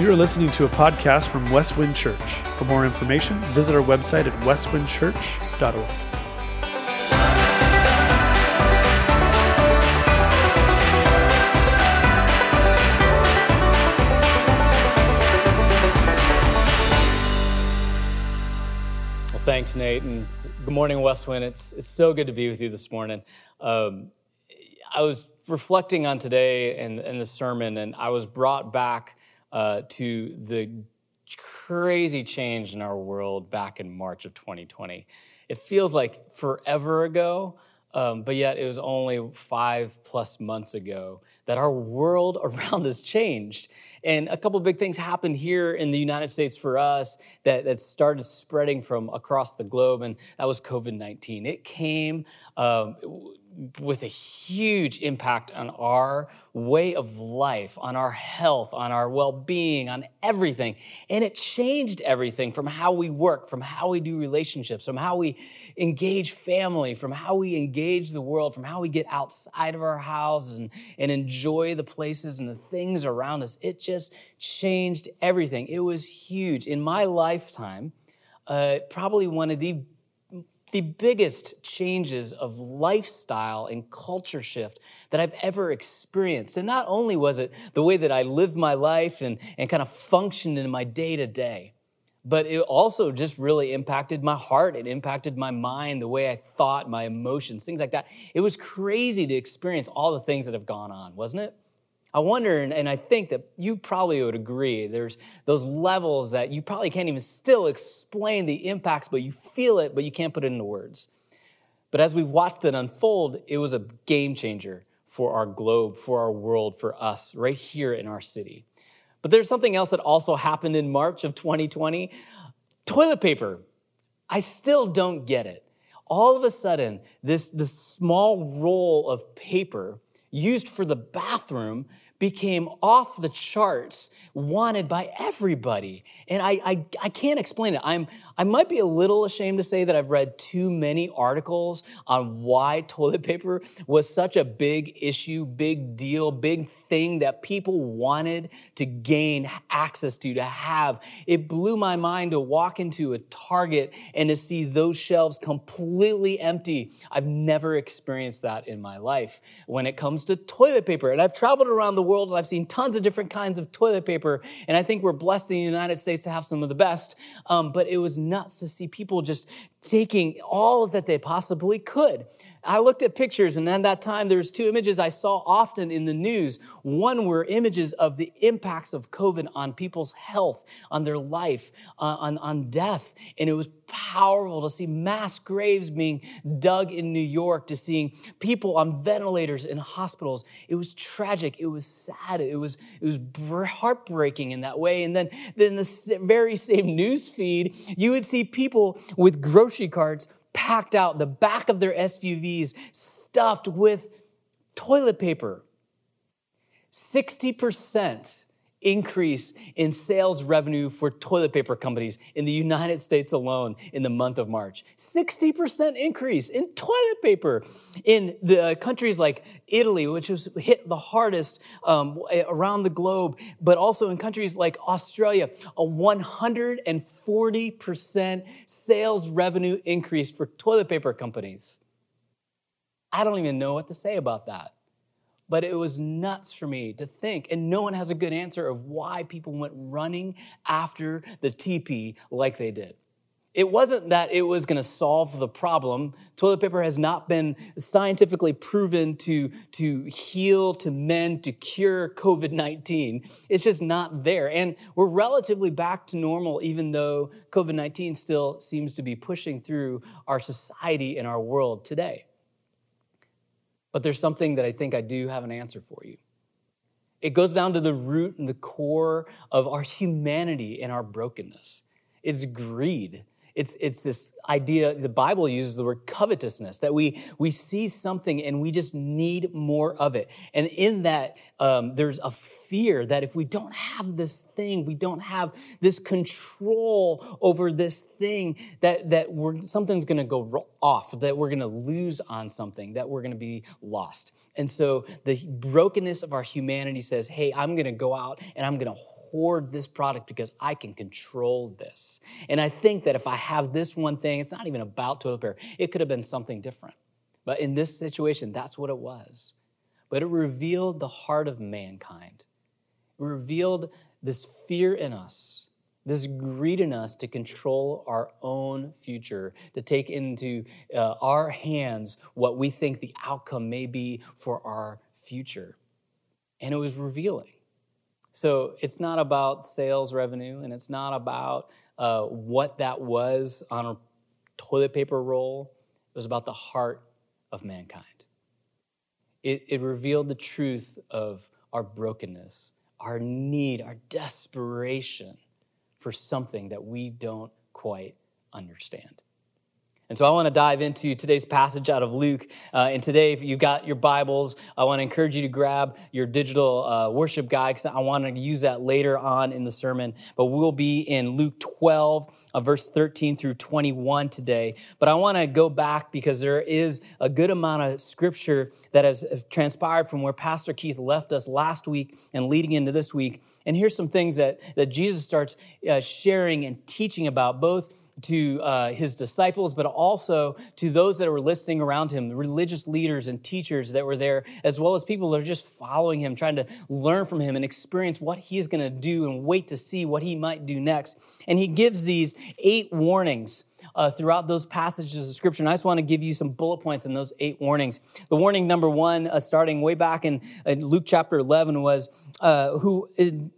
You are listening to a podcast from Westwind Church. For more information, visit our website at westwindchurch.org. Well, thanks, Nate, and good morning, Westwind. It's it's so good to be with you this morning. Um, I was reflecting on today and, and the sermon, and I was brought back uh, to the crazy change in our world back in March of 2020. It feels like forever ago, um, but yet it was only five plus months ago that our world around us changed. And a couple big things happened here in the United States for us that, that started spreading from across the globe, and that was COVID 19. It came um, with a huge impact on our way of life, on our health, on our well being, on everything. And it changed everything from how we work, from how we do relationships, from how we engage family, from how we engage the world, from how we get outside of our houses and, and enjoy the places and the things around us. It just changed everything. It was huge. In my lifetime, uh, probably one of the the biggest changes of lifestyle and culture shift that I've ever experienced. And not only was it the way that I lived my life and, and kind of functioned in my day to day, but it also just really impacted my heart. It impacted my mind, the way I thought, my emotions, things like that. It was crazy to experience all the things that have gone on, wasn't it? I wonder, and I think that you probably would agree, there's those levels that you probably can't even still explain the impacts, but you feel it, but you can't put it into words. But as we've watched it unfold, it was a game changer for our globe, for our world, for us, right here in our city. But there's something else that also happened in March of 2020 toilet paper. I still don't get it. All of a sudden, this, this small roll of paper used for the bathroom became off the charts, wanted by everybody. And I, I, I, can't explain it. I'm, I might be a little ashamed to say that I've read too many articles on why toilet paper was such a big issue, big deal, big thing that people wanted to gain access to, to have. It blew my mind to walk into a Target and to see those shelves completely empty. I've never experienced that in my life when it comes to toilet paper. And I've traveled around the world and I've seen tons of different kinds of toilet paper. And I think we're blessed in the United States to have some of the best. Um, but it was nuts to see people just taking all that they possibly could. I looked at pictures, and at that time, there was two images I saw often in the news. One were images of the impacts of COVID on people's health, on their life, uh, on, on death. And it was powerful to see mass graves being dug in New York, to seeing people on ventilators in hospitals. It was tragic. It was sad. It was, it was heartbreaking in that way. And then, then the very same news feed, you would see people with grocery carts packed out the back of their SUVs stuffed with toilet paper. 60% increase in sales revenue for toilet paper companies in the United States alone in the month of March. 60% increase in toilet paper in the countries like Italy, which was hit the hardest um, around the globe, but also in countries like Australia, a 140% sales revenue increase for toilet paper companies. I don't even know what to say about that. But it was nuts for me to think, and no one has a good answer of why people went running after the TP like they did. It wasn't that it was going to solve the problem. Toilet paper has not been scientifically proven to, to heal, to mend, to cure COVID 19. It's just not there. And we're relatively back to normal, even though COVID 19 still seems to be pushing through our society and our world today. But there's something that I think I do have an answer for you. It goes down to the root and the core of our humanity and our brokenness. It's greed. It's, it's this idea, the Bible uses the word covetousness, that we, we see something and we just need more of it. And in that, um, there's a fear that if we don't have this thing, we don't have this control over this thing, that, that we're, something's going to go off, that we're going to lose on something, that we're going to be lost. And so the brokenness of our humanity says, hey, I'm going to go out and I'm going to hoard this product because I can control this. And I think that if I have this one thing, it's not even about toilet paper, it could have been something different. But in this situation, that's what it was. But it revealed the heart of mankind. It revealed this fear in us, this greed in us to control our own future, to take into uh, our hands what we think the outcome may be for our future. And it was revealing. So it's not about sales revenue and it's not about uh, what that was on a toilet paper roll. It was about the heart of mankind. It, it revealed the truth of our brokenness, our need, our desperation for something that we don't quite understand. And so I want to dive into today's passage out of Luke. Uh, and today, if you've got your Bibles, I want to encourage you to grab your digital uh, worship guide because I want to use that later on in the sermon. But we'll be in Luke 12, uh, verse 13 through 21 today. But I want to go back because there is a good amount of scripture that has transpired from where Pastor Keith left us last week and leading into this week. And here's some things that, that Jesus starts uh, sharing and teaching about, both to uh, his disciples, but also to those that were listening around him, the religious leaders and teachers that were there, as well as people that are just following him, trying to learn from him and experience what he's going to do and wait to see what he might do next. And he gives these eight warnings. Uh, throughout those passages of scripture. And I just want to give you some bullet points in those eight warnings. The warning number one, uh, starting way back in, in, Luke chapter 11, was uh, who,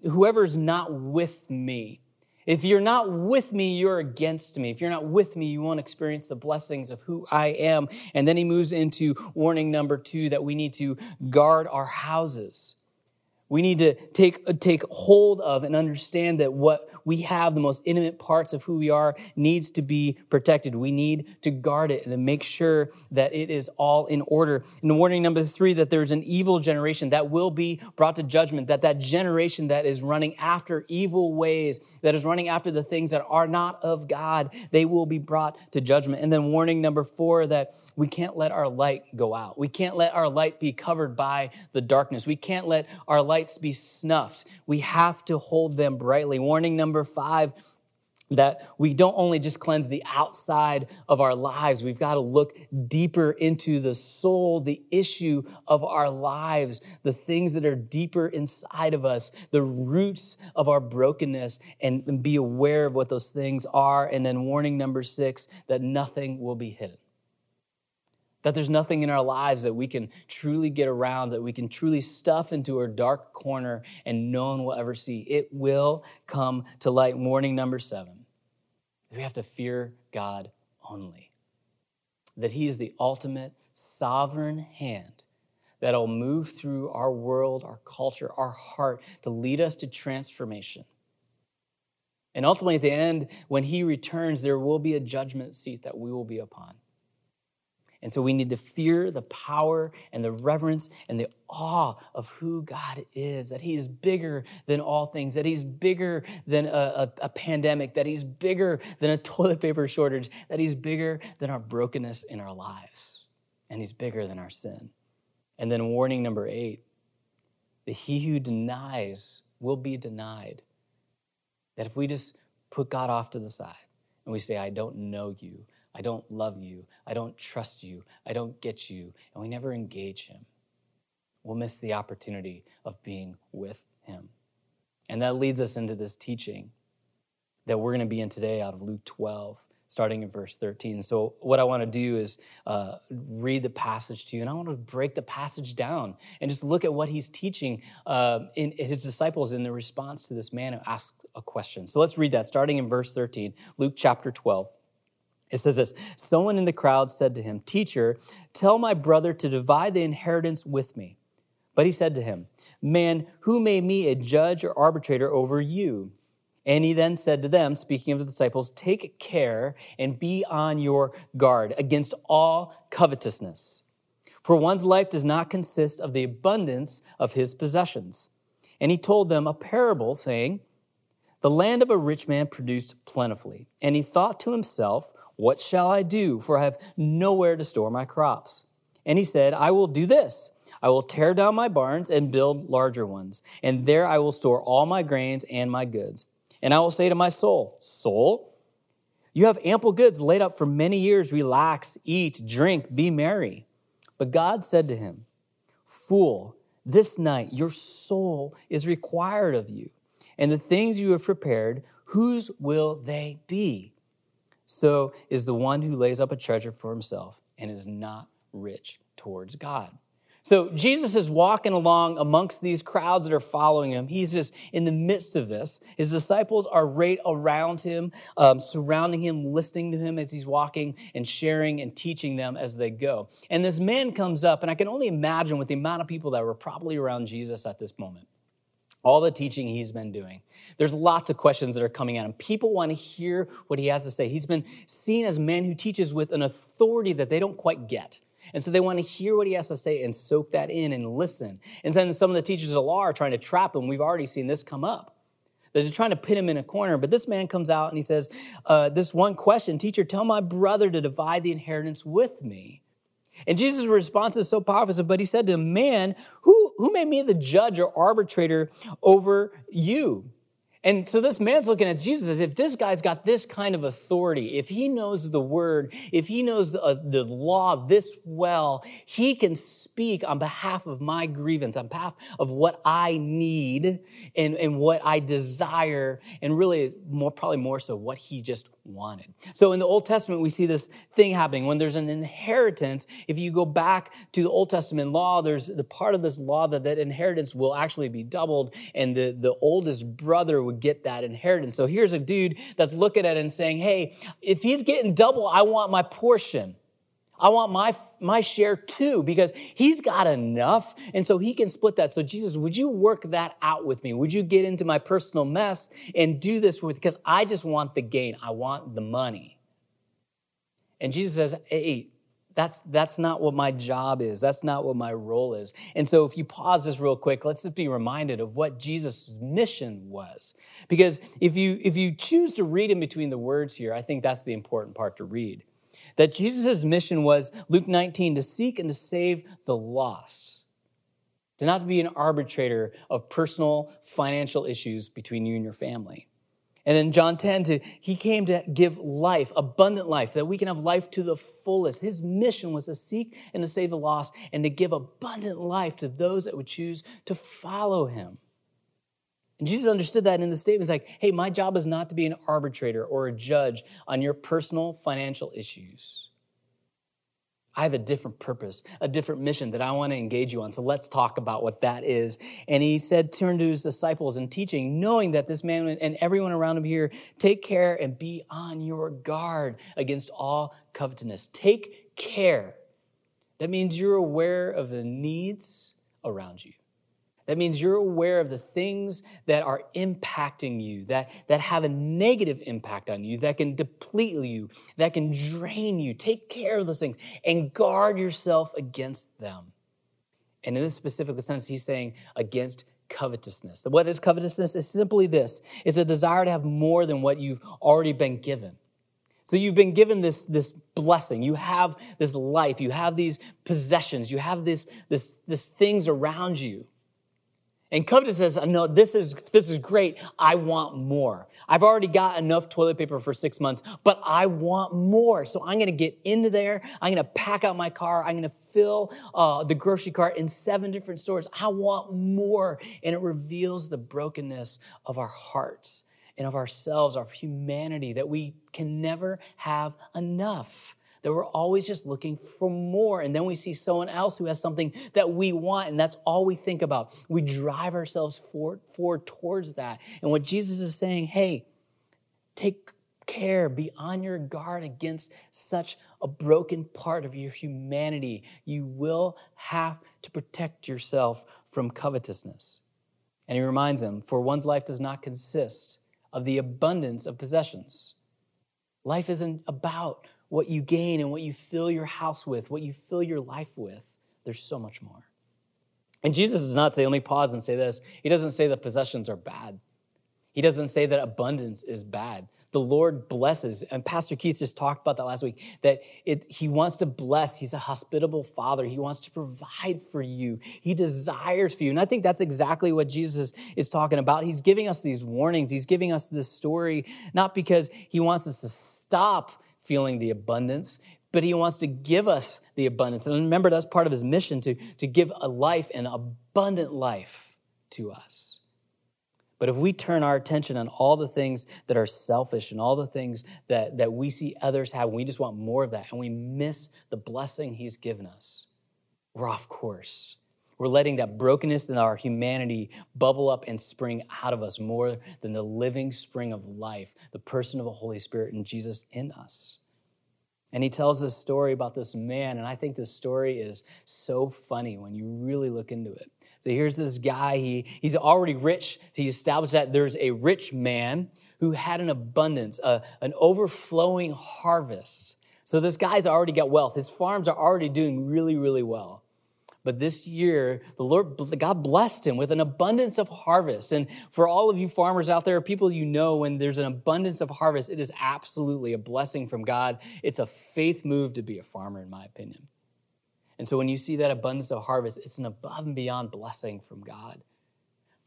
whoever's not with me if you're not with me, you're against me. If you're not with me, you won't experience the blessings of who I am. And then he moves into warning number two that we need to guard our houses. We need to take, take hold of and understand that what we have, the most intimate parts of who we are, needs to be protected. We need to guard it and to make sure that it is all in order. And warning number three, that there's an evil generation that will be brought to judgment, that that generation that is running after evil ways, that is running after the things that are not of God, they will be brought to judgment. And then warning number four, that we can't let our light go out. We can't let our light be covered by the darkness. We can't let our light lights be snuffed. We have to hold them brightly. Warning number five that we don't only just cleanse the outside of our lives, we've got to look deeper into the soul, the issue of our lives, the things that are deeper inside of us, the roots of our brokenness, and, and be aware of what those things are. And then, warning number six, that nothing will be hidden. That there's nothing in our lives that we can truly get around, that we can truly stuff into a dark corner and no one will ever see. It will come to light. Warning number seven we have to fear God only. That He is the ultimate sovereign hand that'll move through our world, our culture, our heart to lead us to transformation. And ultimately, at the end, when He returns, there will be a judgment seat that we will be upon. And so we need to fear the power and the reverence and the awe of who God is, that He is bigger than all things, that He's bigger than a, a, a, pandemic, that He's bigger than a toilet paper shortage, that He's bigger than our brokenness in our lives, and He's bigger than our sin. And then warning number eight that he who denies will be denied. That if we just put God off to the side and we say, I don't know you, I don't love you. I don't trust you. I don't get you. And we never engage him. We'll miss the opportunity of being with him. And that leads us into this teaching that we're going to be in today out of Luke 12, starting in verse 13. So, what I want to do is uh, read the passage to you, and I want to break the passage down and just look at what he's teaching uh, in, in his disciples in the response to this man who asked a question. So, let's read that starting in verse 13, Luke chapter 12. It says this Someone in the crowd said to him, Teacher, tell my brother to divide the inheritance with me. But he said to him, Man, who made me a judge or arbitrator over you? And he then said to them, speaking of the disciples, Take care and be on your guard against all covetousness. For one's life does not consist of the abundance of his possessions. And he told them a parable, saying, The land of a rich man produced plentifully. And he thought to himself, what shall I do? For I have nowhere to store my crops. And he said, I will do this. I will tear down my barns and build larger ones, and there I will store all my grains and my goods. And I will say to my soul, Soul, you have ample goods laid up for many years. Relax, eat, drink, be merry. But God said to him, Fool, this night your soul is required of you, and the things you have prepared, whose will they be? So is the one who lays up a treasure for himself and is not rich towards God. So Jesus is walking along amongst these crowds that are following him. He's just in the midst of this. His disciples are right around him, um, surrounding him, listening to him as he's walking and sharing and teaching them as they go. And this man comes up, and I can only imagine with the amount of people that were probably around Jesus at this moment all the teaching he's been doing. There's lots of questions that are coming at him. People want to hear what he has to say. He's been seen as a man who teaches with an authority that they don't quite get. And so they want to hear what he has to say and soak that in and listen. And then some of the teachers of law are trying to trap him. We've already seen this come up. They're trying to pin him in a corner. But this man comes out and he says, uh, This one question, teacher, tell my brother to divide the inheritance with me. And Jesus' response is so powerful. But he said to him, Man, who, who made me the judge or arbitrator over you? And so this man's looking at Jesus as if this guy's got this kind of authority, if he knows the word, if he knows the, uh, the law this well, he can speak on behalf of my grievance, on behalf of what I need and, and what I desire, and really more, probably more so what he just wanted. So in the Old Testament, we see this thing happening. When there's an inheritance, if you go back to the Old Testament law, there's the part of this law that that inheritance will actually be doubled, and the, the oldest brother would get that inheritance. So here's a dude that's looking at it and saying, hey, if he's getting double, I want my portion. I want my, my share too because he's got enough. And so he can split that. So, Jesus, would you work that out with me? Would you get into my personal mess and do this with, because I just want the gain. I want the money. And Jesus says, hey, that's, that's not what my job is. That's not what my role is. And so, if you pause this real quick, let's just be reminded of what Jesus' mission was. Because if you, if you choose to read in between the words here, I think that's the important part to read. That Jesus' mission was, Luke 19, to seek and to save the lost, to not be an arbitrator of personal financial issues between you and your family. And then John 10, to, he came to give life, abundant life, that we can have life to the fullest. His mission was to seek and to save the lost and to give abundant life to those that would choose to follow him. And Jesus understood that in the statements like, hey, my job is not to be an arbitrator or a judge on your personal financial issues. I have a different purpose, a different mission that I want to engage you on. So let's talk about what that is. And he said, turn to his disciples and teaching, knowing that this man and everyone around him here, take care and be on your guard against all covetousness. Take care. That means you're aware of the needs around you. That means you're aware of the things that are impacting you, that, that have a negative impact on you, that can deplete you, that can drain you. Take care of those things and guard yourself against them. And in this specific sense, he's saying against covetousness. What is covetousness? It's simply this it's a desire to have more than what you've already been given. So you've been given this, this blessing. You have this life. You have these possessions. You have this, this, this things around you. And covetous says, no, this is, this is great. I want more. I've already got enough toilet paper for six months, but I want more. So I'm going to get into there. I'm going to pack out my car. I'm going to fill uh, the grocery cart in seven different stores. I want more. And it reveals the brokenness of our hearts and of ourselves, our humanity, that we can never have enough that we're always just looking for more. And then we see someone else who has something that we want, and that's all we think about. We drive ourselves forward, forward towards that. And what Jesus is saying, hey, take care, be on your guard against such a broken part of your humanity. You will have to protect yourself from covetousness. And he reminds them, for one's life does not consist of the abundance of possessions. Life isn't about what you gain and what you fill your house with, what you fill your life with. There's so much more. And Jesus does not say, let me pause and say this. He doesn't say that possessions are bad. He doesn't say that abundance is bad. The Lord blesses, and Pastor Keith just talked about that last week, that it, He wants to bless. He's a hospitable Father. He wants to provide for you. He desires for you. And I think that's exactly what Jesus is talking about. He's giving us these warnings. He's giving us this story, not because He wants us to stop feeling the abundance, but He wants to give us the abundance. And remember, that's part of His mission to, to give a life, an abundant life to us. But if we turn our attention on all the things that are selfish and all the things that, that we see others have, we just want more of that, and we miss the blessing He's given us, we're off course. We're letting that brokenness in our humanity bubble up and spring out of us more than the living spring of life, the person of the Holy Spirit and Jesus in us. And he tells this story about this man, and I think this story is so funny when you really look into it. So here's this guy, he, he's already rich. He established that there's a rich man who had an abundance, a, an overflowing harvest. So this guy's already got wealth. His farms are already doing really, really well. But this year, the Lord, God blessed him with an abundance of harvest. And for all of you farmers out there, people you know, when there's an abundance of harvest, it is absolutely a blessing from God. It's a faith move to be a farmer, in my opinion. And so when you see that abundance of harvest, it's an above and beyond blessing from God.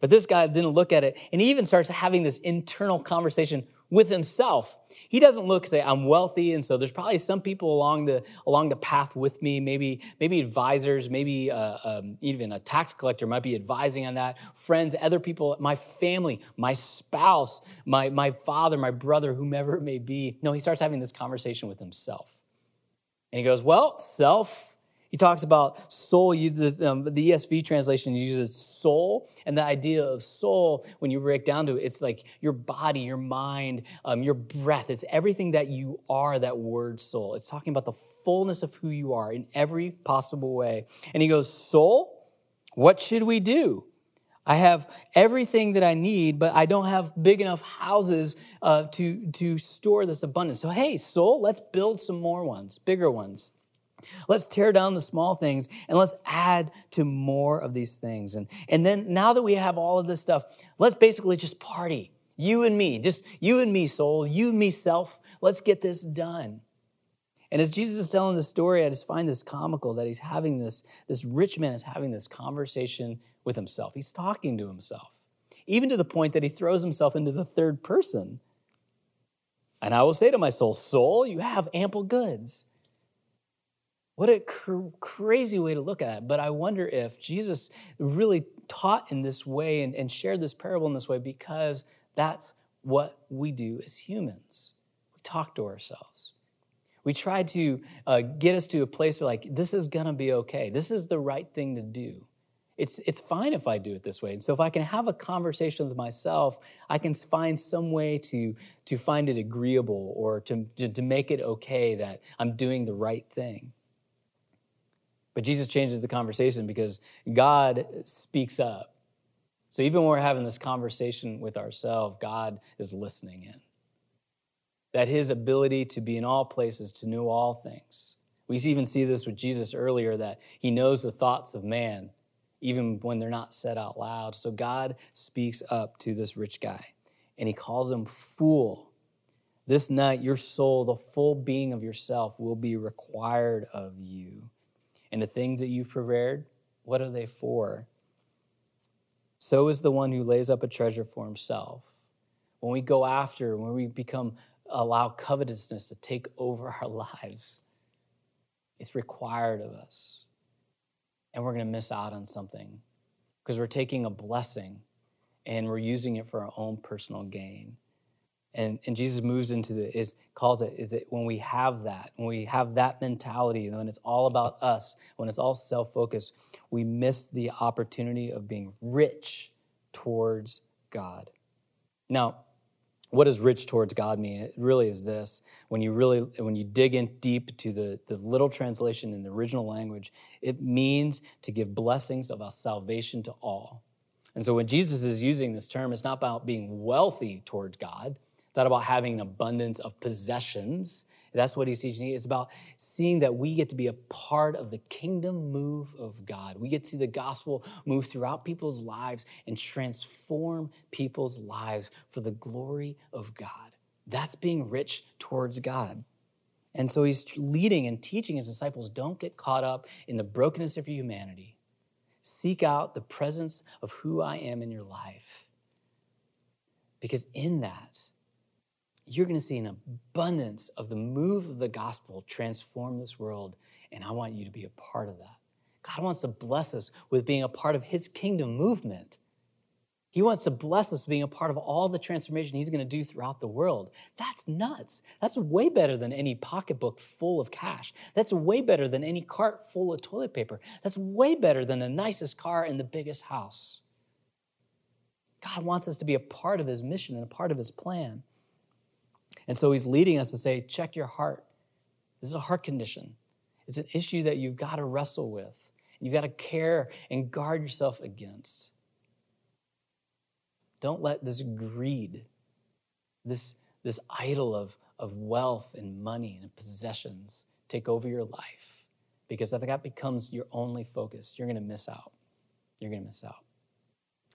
But this guy didn't look at it, and he even starts having this internal conversation with himself. He doesn't look say I'm wealthy, and so there's probably some people along the along the path with me. Maybe maybe advisors, maybe uh, um, even a tax collector might be advising on that. Friends, other people, my family, my spouse, my my father, my brother, whomever it may be. No, he starts having this conversation with himself, and he goes, "Well, self." He talks about soul. The, um, the ESV translation uses soul, and the idea of soul, when you break down to it, it's like your body, your mind, um, your breath. It's everything that you are. That word soul. It's talking about the fullness of who you are in every possible way. And he goes, soul, what should we do? I have everything that I need, but I don't have big enough houses uh, to, to store this abundance. So, hey, soul, let's build some more ones, bigger ones. Let's tear down the small things and let's add to more of these things. And, and then now that we have all of this stuff, let's basically just party. You and me, just you and me, soul, you and me, self. Let's get this done. And as Jesus is telling this story, I just find this comical that he's having this, this rich man is having this conversation with himself. He's talking to himself, even to the point that he throws himself into the third person. And I will say to my soul, Soul, you have ample goods. What a cr- crazy way to look at it. But I wonder if Jesus really taught in this way and, and shared this parable in this way because that's what we do as humans. We talk to ourselves. We try to uh, get us to a place where, like, this is gonna be okay. This is the right thing to do. It's, it's fine if I do it this way. And so, if I can have a conversation with myself, I can find some way to, to find it agreeable or to, to make it okay that I'm doing the right thing. But Jesus changes the conversation because God speaks up. So even when we're having this conversation with ourselves, God is listening in. That his ability to be in all places, to know all things. We even see this with Jesus earlier that he knows the thoughts of man, even when they're not said out loud. So God speaks up to this rich guy and he calls him fool. This night, your soul, the full being of yourself, will be required of you. And the things that you've prepared, what are they for? So is the one who lays up a treasure for himself. When we go after, when we become, allow covetousness to take over our lives, it's required of us. And we're going to miss out on something because we're taking a blessing and we're using it for our own personal gain. And, and Jesus moves into the, is, calls it, is it when we have that, when we have that mentality, when it's all about us, when it's all self focused, we miss the opportunity of being rich towards God. Now, what does rich towards God mean? It really is this. When you really, when you dig in deep to the, the little translation in the original language, it means to give blessings of our salvation to all. And so when Jesus is using this term, it's not about being wealthy towards God. It's not about having an abundance of possessions. That's what he's teaching. It's about seeing that we get to be a part of the kingdom move of God. We get to see the gospel move throughout people's lives and transform people's lives for the glory of God. That's being rich towards God. And so he's leading and teaching his disciples don't get caught up in the brokenness of your humanity. Seek out the presence of who I am in your life. Because in that, you're going to see an abundance of the move of the gospel transform this world. And I want you to be a part of that. God wants to bless us with being a part of his kingdom movement. He wants to bless us being a part of all the transformation He's going to do throughout the world. That's nuts. That's way better than any pocketbook full of cash. That's way better than any cart full of toilet paper. That's way better than the nicest car and the biggest house. God wants us to be a part of His mission and a part of His plan. And so He's leading us to say, check your heart. This is a heart condition. It's an issue that you've got to wrestle with. You've got to care and guard yourself against. Don't let this greed, this, this idol of, of wealth and money and possessions take over your life. Because if that becomes your only focus, you're going to miss out. You're going to miss out.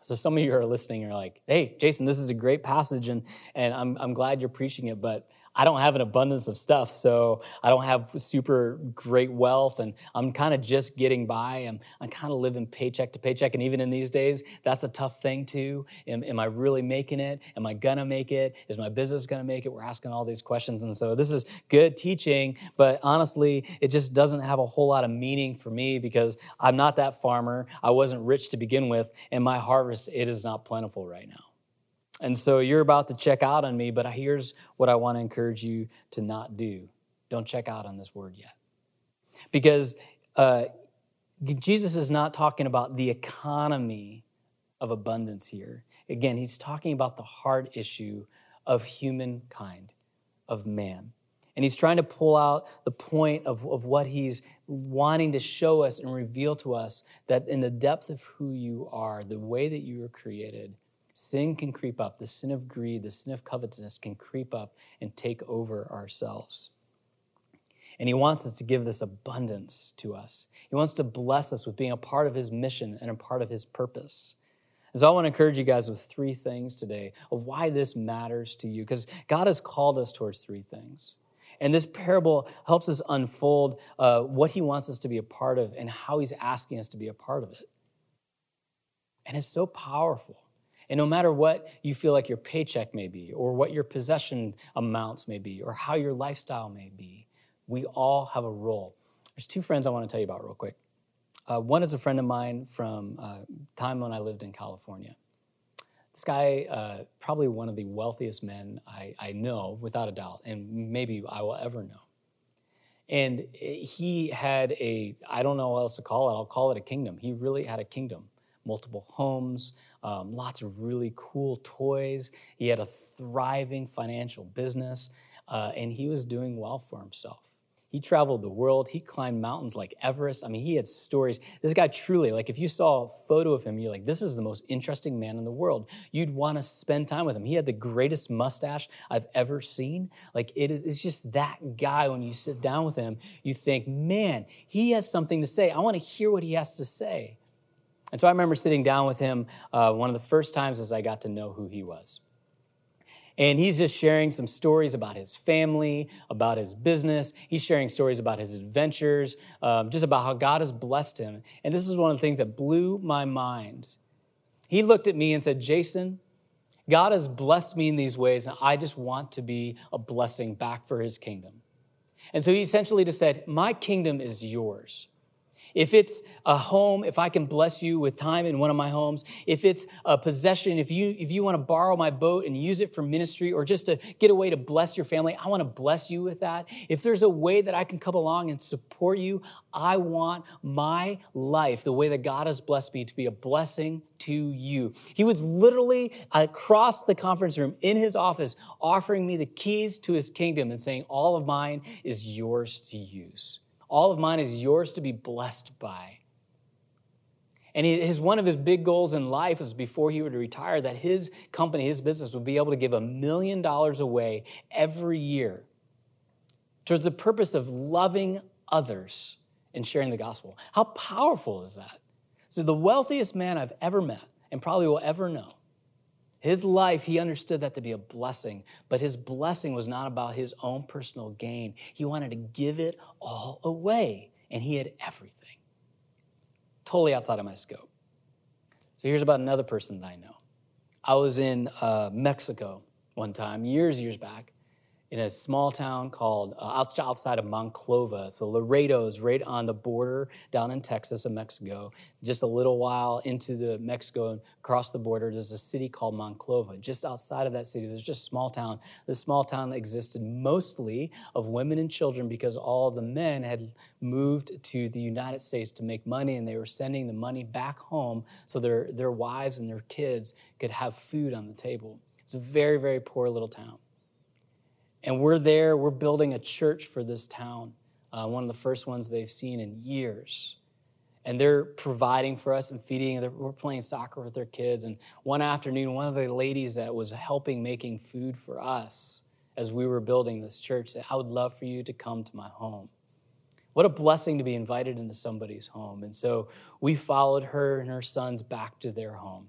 So some of you are listening, you're like, hey, Jason, this is a great passage, and, and I'm, I'm glad you're preaching it, but I don't have an abundance of stuff, so I don't have super great wealth, and I'm kind of just getting by. I'm, I'm kind of living paycheck to paycheck, and even in these days, that's a tough thing too. Am, am I really making it? Am I gonna make it? Is my business gonna make it? We're asking all these questions, and so this is good teaching, but honestly, it just doesn't have a whole lot of meaning for me because I'm not that farmer. I wasn't rich to begin with, and my harvest it is not plentiful right now. And so you're about to check out on me, but here's what I want to encourage you to not do. Don't check out on this word yet. Because uh, Jesus is not talking about the economy of abundance here. Again, he's talking about the heart issue of humankind, of man. And he's trying to pull out the point of, of what he's wanting to show us and reveal to us that in the depth of who you are, the way that you were created, sin can creep up. The sin of greed, the sin of covetousness can creep up and take over ourselves. And he wants us to give this abundance to us. He wants to bless us with being a part of his mission and a part of his purpose. And so I want to encourage you guys with three things today of why this matters to you, because God has called us towards three things. And this parable helps us unfold uh, what he wants us to be a part of and how he's asking us to be a part of it. And it's so powerful. And no matter what you feel like your paycheck may be, or what your possession amounts may be, or how your lifestyle may be, we all have a role. There's two friends I want to tell you about real quick. Uh, one is a friend of mine from uh, time when I lived in California. This guy, uh, probably one of the wealthiest men I, I know, without a doubt, and maybe I will ever know. And he had a, I don't know what else to call it, I'll call it a kingdom. He really had a kingdom multiple homes, um, lots of really cool toys. He had a thriving financial business, uh, and he was doing well for himself. He traveled the world. He climbed mountains like Everest. I mean, he had stories. This guy truly, like, if you saw a photo of him, you're like, this is the most interesting man in the world. You'd want to spend time with him. He had the greatest mustache I've ever seen. Like, it is it's just that guy. When you sit down with him, you think, man, he has something to say. I want to hear what he has to say. And so I remember sitting down with him uh, one of the first times as I got to know who he was. And he's just sharing some stories about his family, about his business. He's sharing stories about his adventures, um, just about how God has blessed him. And this is one of the things that blew my mind. He looked at me and said, Jason, God has blessed me in these ways, and I just want to be a blessing back for his kingdom. And so he essentially just said, My kingdom is yours. If it's a home, if I can bless you with time in one of my homes, if it's a possession, if you if you want to borrow my boat and use it for ministry or just to get a way to bless your family, I want to bless you with that. If there's a way that I can come along and support you, I want my life, the way that God has blessed me, to be a blessing to you. He was literally across the conference room in his office offering me the keys to his kingdom and saying, All of mine is yours to use. All of mine is yours to be blessed by. And his, one of his big goals in life was before he would retire that his company, his business would be able to give a million dollars away every year towards the purpose of loving others and sharing the gospel. How powerful is that? So, the wealthiest man I've ever met and probably will ever know, his life, he understood that to be a blessing, but his blessing was not about his own personal gain. He wanted to give it all away, and he had everything. Totally outside of my scope. So, here's about another person that I know. I was in uh, Mexico one time, years, years back, in a small town called uh, outside of Monclova. So Laredo is right on the border down in Texas and Mexico. Just a little while into the Mexico and across the border, there's a city called Monclova. Just outside of that city, there's just a small town. This small town existed mostly of women and children because all the men had moved to the United States to make money and they were sending the money back home so their, their wives and their kids could have food on the table. It's a very, very poor little town. And we're there, we're building a church for this town, uh, one of the first ones they've seen in years. And they're providing for us and feeding. We're playing soccer with their kids. And one afternoon, one of the ladies that was helping making food for us as we were building this church said, I would love for you to come to my home. What a blessing to be invited into somebody's home. And so we followed her and her sons back to their home.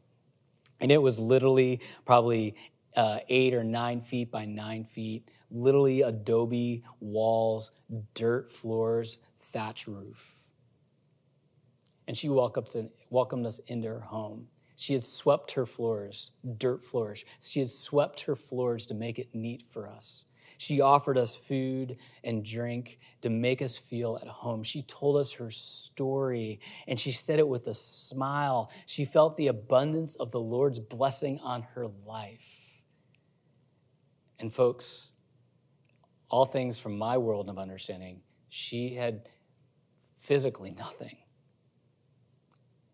And it was literally probably uh, eight or nine feet by nine feet literally adobe walls, dirt floors, thatch roof. And she welcomed, us into her home. She had swept her floors, dirt floors. She had swept her floors to make it neat for us. She offered us food and drink to make us feel at home. She told us her story and she said it with a smile. She felt the abundance of the Lord's blessing on her life. And, folks, all things from my world of understanding, she had physically nothing.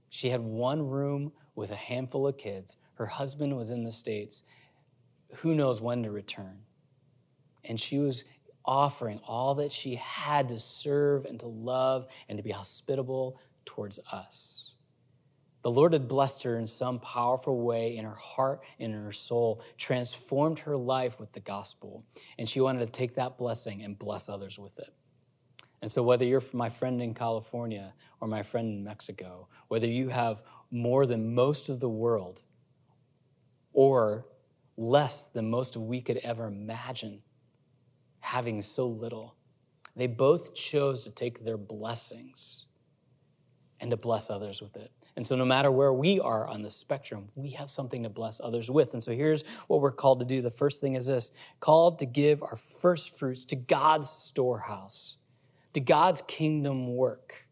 She had one room with a handful of kids. Her husband was in the States. Who knows when to return? And she was offering all that she had to serve and to love and to be hospitable towards us. The Lord had blessed her in some powerful way in her heart and in her soul, transformed her life with the gospel, and she wanted to take that blessing and bless others with it. And so, whether you're my friend in California or my friend in Mexico, whether you have more than most of the world or less than most of we could ever imagine having so little, they both chose to take their blessings and to bless others with it. And so, no matter where we are on the spectrum, we have something to bless others with. And so, here's what we're called to do. The first thing is this called to give our first fruits to God's storehouse, to God's kingdom work.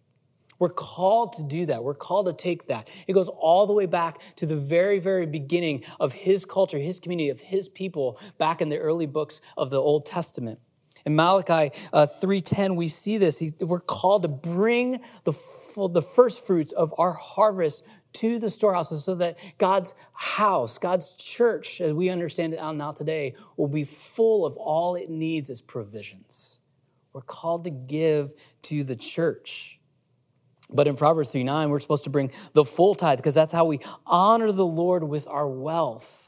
We're called to do that. We're called to take that. It goes all the way back to the very, very beginning of his culture, his community, of his people back in the early books of the Old Testament. In Malachi uh, 3.10, we see this. We're called to bring the the first fruits of our harvest to the storehouses so that God's house, God's church, as we understand it out now today, will be full of all it needs as provisions. We're called to give to the church. But in Proverbs 3 9, we're supposed to bring the full tithe because that's how we honor the Lord with our wealth.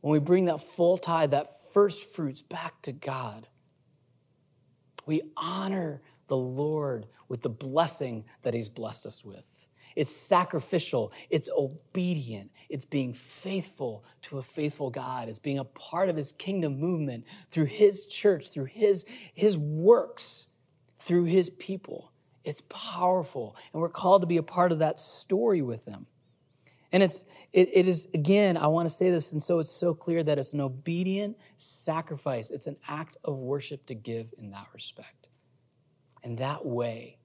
When we bring that full tithe, that first fruits back to God, we honor the Lord with the blessing that He's blessed us with. It's sacrificial, it's obedient, it's being faithful to a faithful God, it's being a part of His kingdom movement through His church, through His, his works, through His people. It's powerful, and we're called to be a part of that story with them. And it's it, it is again, I want to say this, and so it's so clear that it's an obedient sacrifice. It's an act of worship to give in that respect in that way.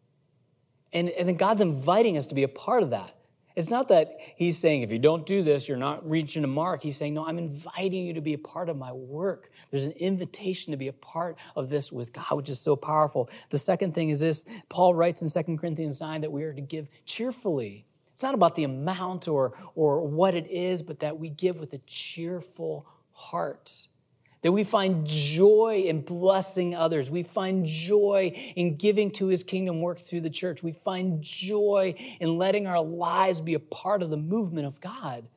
And, and then God's inviting us to be a part of that. It's not that He's saying, if you don't do this, you're not reaching a mark. He's saying, no, I'm inviting you to be a part of my work. There's an invitation to be a part of this with God, which is so powerful. The second thing is this Paul writes in 2 Corinthians 9 that we are to give cheerfully. It's not about the amount or, or what it is, but that we give with a cheerful heart that we find joy in blessing others. We find joy in giving to his kingdom work through the church. We find joy in letting our lives be a part of the movement of God.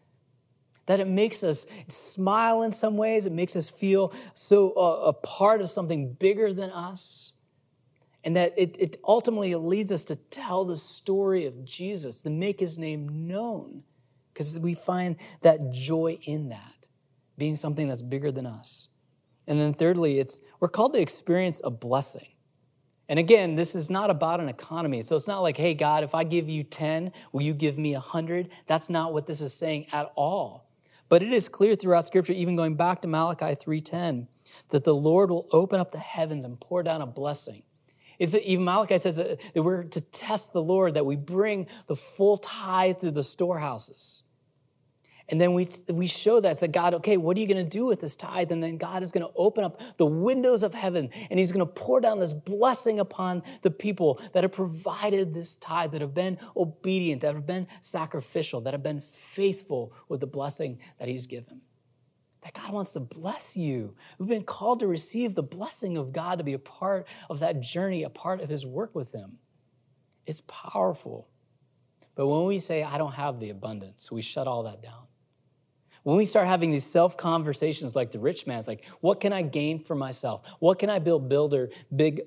that it makes us smile in some ways, it makes us feel so uh, a part of something bigger than us. And that it, it ultimately leads us to tell the story of Jesus, to make his name known, because we find that joy in that, being something that's bigger than us. And then thirdly, it's we're called to experience a blessing. And again, this is not about an economy. So it's not like, hey, God, if I give you 10, will you give me 100? That's not what this is saying at all. But it is clear throughout Scripture, even going back to Malachi 3.10, that the Lord will open up the heavens and pour down a blessing. It's even Malachi says that we're to test the Lord, that we bring the full tithe through the storehouses. And then we, we show that, to God, okay, what are you going to do with this tithe? And then God is going to open up the windows of heaven and He's going to pour down this blessing upon the people that have provided this tithe, that have been obedient, that have been sacrificial, that have been faithful with the blessing that He's given. That God wants to bless you. We've been called to receive the blessing of God, to be a part of that journey, a part of His work with Him. It's powerful. But when we say, I don't have the abundance, we shut all that down. When we start having these self conversations like the rich man, it's like, what can I gain for myself? What can I build builder big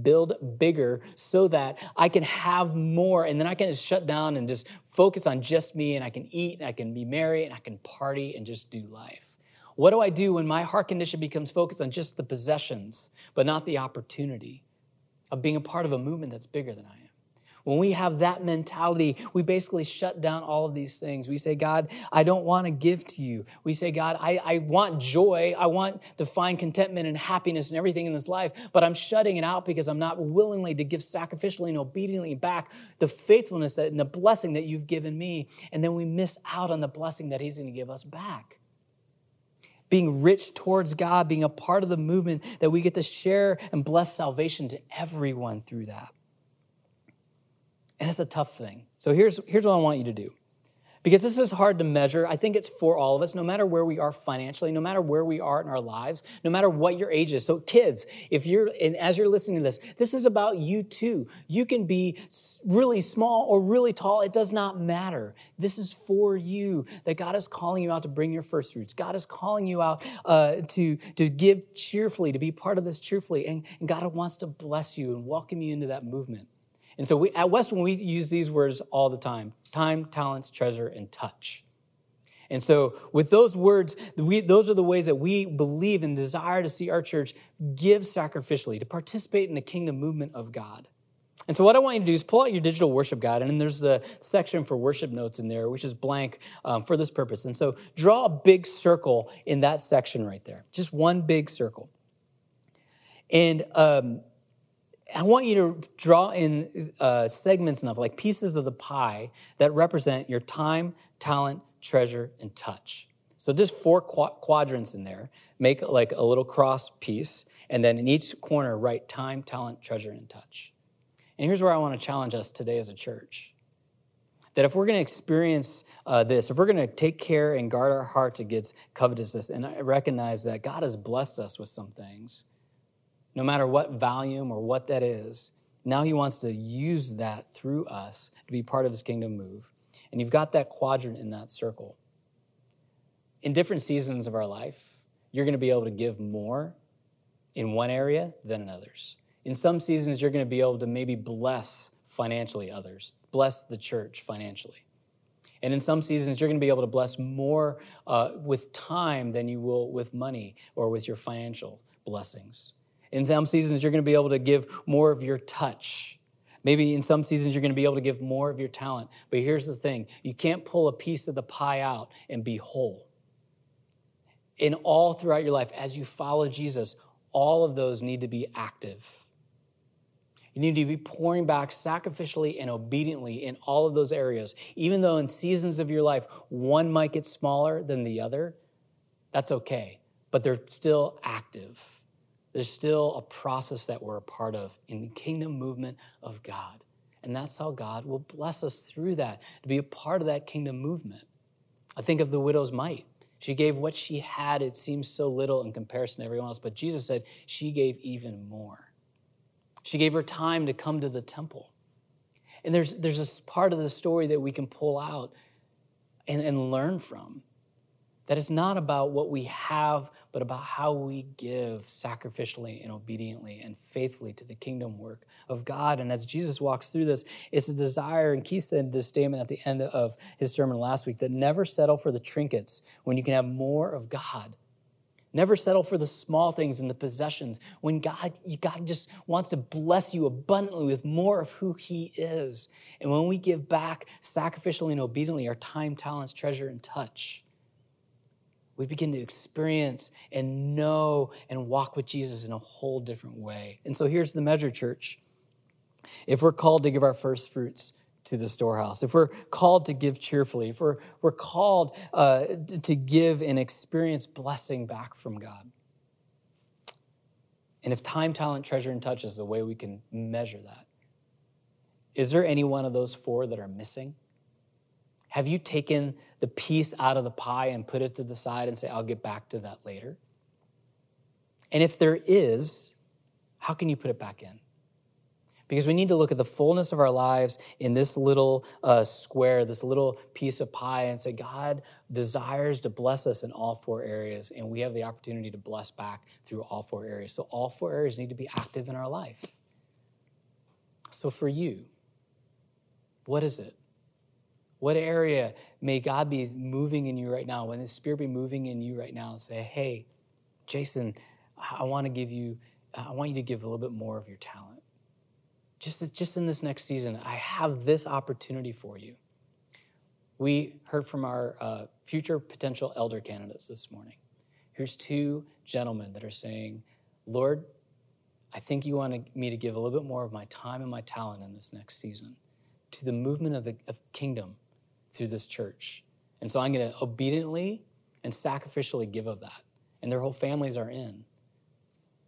build bigger so that I can have more and then I can just shut down and just focus on just me and I can eat and I can be merry and I can party and just do life. What do I do when my heart condition becomes focused on just the possessions, but not the opportunity of being a part of a movement that's bigger than I am? When we have that mentality, we basically shut down all of these things. We say, God, I don't want to give to you. We say, God, I, I want joy. I want to find contentment and happiness and everything in this life, but I'm shutting it out because I'm not willingly to give sacrificially and obediently back the faithfulness that, and the blessing that you've given me. And then we miss out on the blessing that He's going to give us back being rich towards God, being a part of the movement that we get to share and bless salvation to everyone through that. And it's a tough thing. So here's, here's what I want you to do. Because this is hard to measure. I think it's for all of us, no matter where we are financially, no matter where we are in our lives, no matter what your age is. So, kids, if you're, and as you're listening to this, this is about you too. You can be really small or really tall. It does not matter. This is for you that God is calling you out to bring your first fruits. God is calling you out uh, to, to give cheerfully, to be part of this cheerfully. And, and God wants to bless you and welcome you into that movement. And so we, at Westwood, we use these words all the time time, talents, treasure, and touch. And so, with those words, we, those are the ways that we believe and desire to see our church give sacrificially, to participate in the kingdom movement of God. And so, what I want you to do is pull out your digital worship guide, and then there's the section for worship notes in there, which is blank um, for this purpose. And so, draw a big circle in that section right there, just one big circle. And um, I want you to draw in uh, segments enough, like pieces of the pie that represent your time, talent, treasure, and touch. So just four qu- quadrants in there. Make like a little cross piece, and then in each corner, write time, talent, treasure, and touch. And here's where I want to challenge us today as a church. That if we're going to experience uh, this, if we're going to take care and guard our hearts against covetousness, and I recognize that God has blessed us with some things, no matter what volume or what that is. Now he wants to use that through us to be part of his kingdom move. And you've got that quadrant in that circle. In different seasons of our life, you're going to be able to give more in one area than in others. In some seasons, you're going to be able to maybe bless financially others, bless the church financially. And in some seasons, you're going to be able to bless more uh, with time than you will with money or with your financial blessings. In some seasons, you're going to be able to give more of your touch. Maybe in some seasons, you're going to be able to give more of your talent. But here's the thing you can't pull a piece of the pie out and be whole. In all throughout your life, as you follow Jesus, all of those need to be active. You need to be pouring back sacrificially and obediently in all of those areas. Even though in seasons of your life, one might get smaller than the other, that's okay, but they're still active. There's still a process that we're a part of in the kingdom movement of God. And that's how God will bless us through that, to be a part of that kingdom movement. I think of the widow's mite. She gave what she had. It seems so little in comparison to everyone else, but Jesus said she gave even more. She gave her time to come to the temple. And there's, there's this part of the story that we can pull out and, and learn from. That it's not about what we have, but about how we give sacrificially and obediently and faithfully to the kingdom work of God. And as Jesus walks through this, it's a desire, and Keith said this statement at the end of his sermon last week that never settle for the trinkets when you can have more of God. Never settle for the small things and the possessions when God, God just wants to bless you abundantly with more of who He is. And when we give back sacrificially and obediently our time, talents, treasure, and touch, we begin to experience and know and walk with Jesus in a whole different way. And so here's the measure, church. If we're called to give our first fruits to the storehouse, if we're called to give cheerfully, if we're, we're called uh, to give and experience blessing back from God, and if time, talent, treasure, and touch is the way we can measure that, is there any one of those four that are missing? Have you taken the piece out of the pie and put it to the side and say, I'll get back to that later? And if there is, how can you put it back in? Because we need to look at the fullness of our lives in this little uh, square, this little piece of pie, and say, God desires to bless us in all four areas, and we have the opportunity to bless back through all four areas. So, all four areas need to be active in our life. So, for you, what is it? What area may God be moving in you right now? When the Spirit be moving in you right now and say, hey, Jason, I want to give you, I want you to give a little bit more of your talent. Just, just in this next season, I have this opportunity for you. We heard from our uh, future potential elder candidates this morning. Here's two gentlemen that are saying, Lord, I think you want me to give a little bit more of my time and my talent in this next season to the movement of the of kingdom through this church. And so I'm going to obediently and sacrificially give of that. And their whole families are in.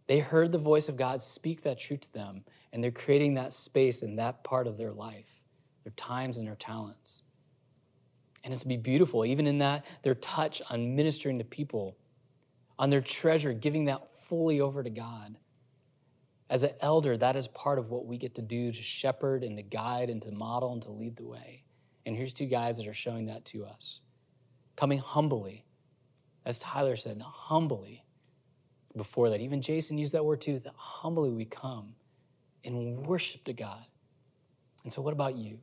They heard the voice of God speak that truth to them, and they're creating that space in that part of their life, their times and their talents. And it's to be beautiful, even in that, their touch on ministering to people, on their treasure, giving that fully over to God. As an elder, that is part of what we get to do to shepherd and to guide and to model and to lead the way. And here's two guys that are showing that to us. Coming humbly, as Tyler said, humbly before that. Even Jason used that word too, that humbly we come and worship to God. And so, what about you?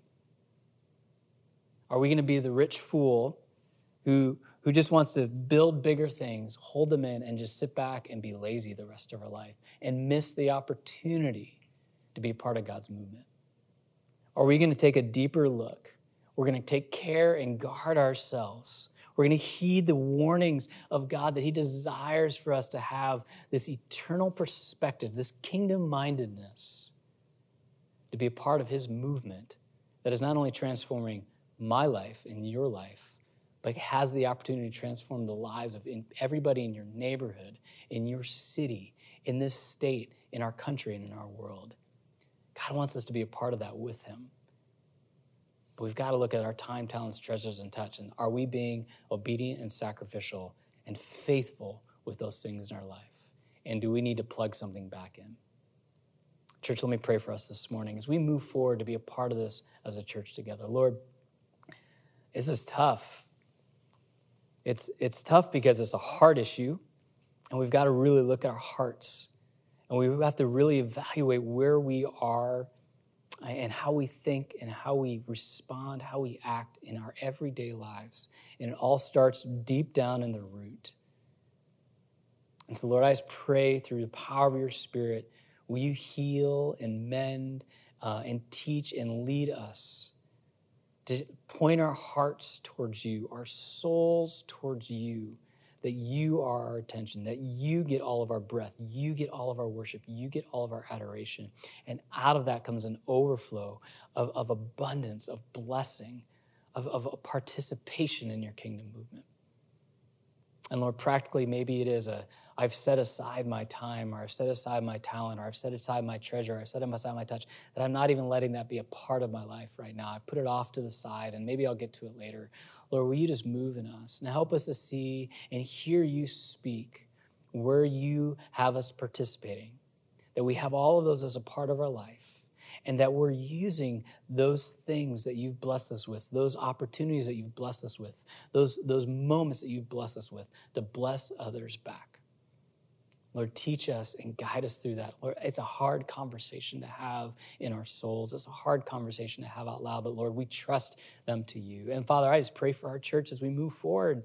Are we going to be the rich fool who, who just wants to build bigger things, hold them in, and just sit back and be lazy the rest of our life and miss the opportunity to be part of God's movement? Are we going to take a deeper look we're going to take care and guard ourselves. We're going to heed the warnings of God that He desires for us to have this eternal perspective, this kingdom mindedness, to be a part of His movement that is not only transforming my life and your life, but has the opportunity to transform the lives of everybody in your neighborhood, in your city, in this state, in our country, and in our world. God wants us to be a part of that with Him. But we've got to look at our time, talents, treasures, and touch. And are we being obedient and sacrificial and faithful with those things in our life? And do we need to plug something back in? Church, let me pray for us this morning as we move forward to be a part of this as a church together. Lord, this is tough. It's, it's tough because it's a heart issue, and we've got to really look at our hearts. And we have to really evaluate where we are and how we think and how we respond, how we act in our everyday lives. And it all starts deep down in the root. And so, Lord, I just pray through the power of your Spirit, will you heal and mend uh, and teach and lead us to point our hearts towards you, our souls towards you that you are our attention, that you get all of our breath, you get all of our worship, you get all of our adoration. And out of that comes an overflow of, of abundance, of blessing, of, of a participation in your kingdom movement. And Lord, practically, maybe it is a I've set aside my time, or I've set aside my talent, or I've set aside my treasure, or I've set aside my touch, that I'm not even letting that be a part of my life right now. I put it off to the side, and maybe I'll get to it later. Lord, will you just move in us and help us to see and hear you speak where you have us participating? That we have all of those as a part of our life, and that we're using those things that you've blessed us with, those opportunities that you've blessed us with, those, those moments that you've blessed us with to bless others back. Lord, teach us and guide us through that. Lord, it's a hard conversation to have in our souls. It's a hard conversation to have out loud, but Lord, we trust them to you. And Father, I just pray for our church as we move forward.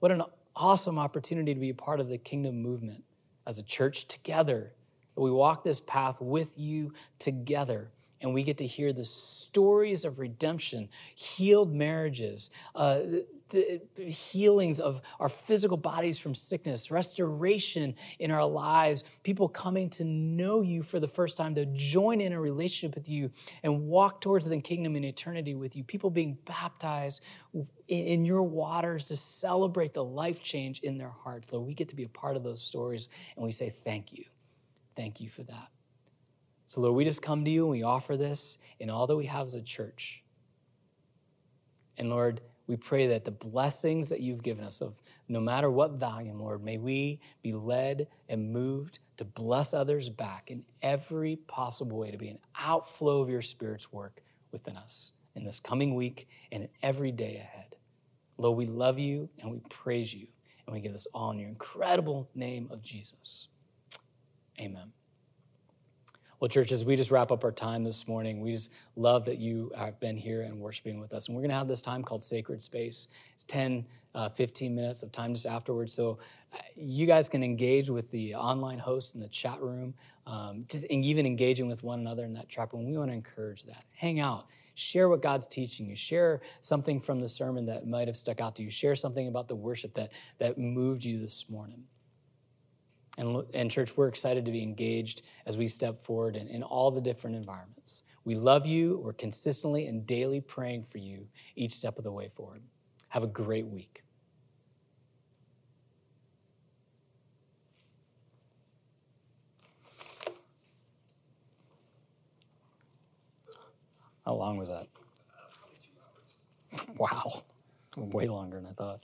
What an awesome opportunity to be a part of the kingdom movement as a church together. We walk this path with you together and we get to hear the stories of redemption, healed marriages, uh, the healings of our physical bodies from sickness, restoration in our lives, people coming to know you for the first time, to join in a relationship with you and walk towards the kingdom in eternity with you, people being baptized in your waters to celebrate the life change in their hearts. Lord, we get to be a part of those stories and we say thank you. Thank you for that. So, Lord, we just come to you and we offer this in all that we have as a church. And Lord, we pray that the blessings that you've given us of no matter what volume, Lord, may we be led and moved to bless others back in every possible way, to be an outflow of your Spirit's work within us in this coming week and in every day ahead. Lord, we love you and we praise you, and we give this all in your incredible name of Jesus. Amen. Well, church, as we just wrap up our time this morning, we just love that you have been here and worshiping with us. And we're going to have this time called Sacred Space. It's 10, uh, 15 minutes of time just afterwards. So uh, you guys can engage with the online host in the chat room, um, just, and even engaging with one another in that chat room. We want to encourage that. Hang out. Share what God's teaching you. Share something from the sermon that might have stuck out to you. Share something about the worship that, that moved you this morning. And, and church, we're excited to be engaged as we step forward in, in all the different environments. We love you. We're consistently and daily praying for you each step of the way forward. Have a great week. How long was that? Wow, way longer than I thought.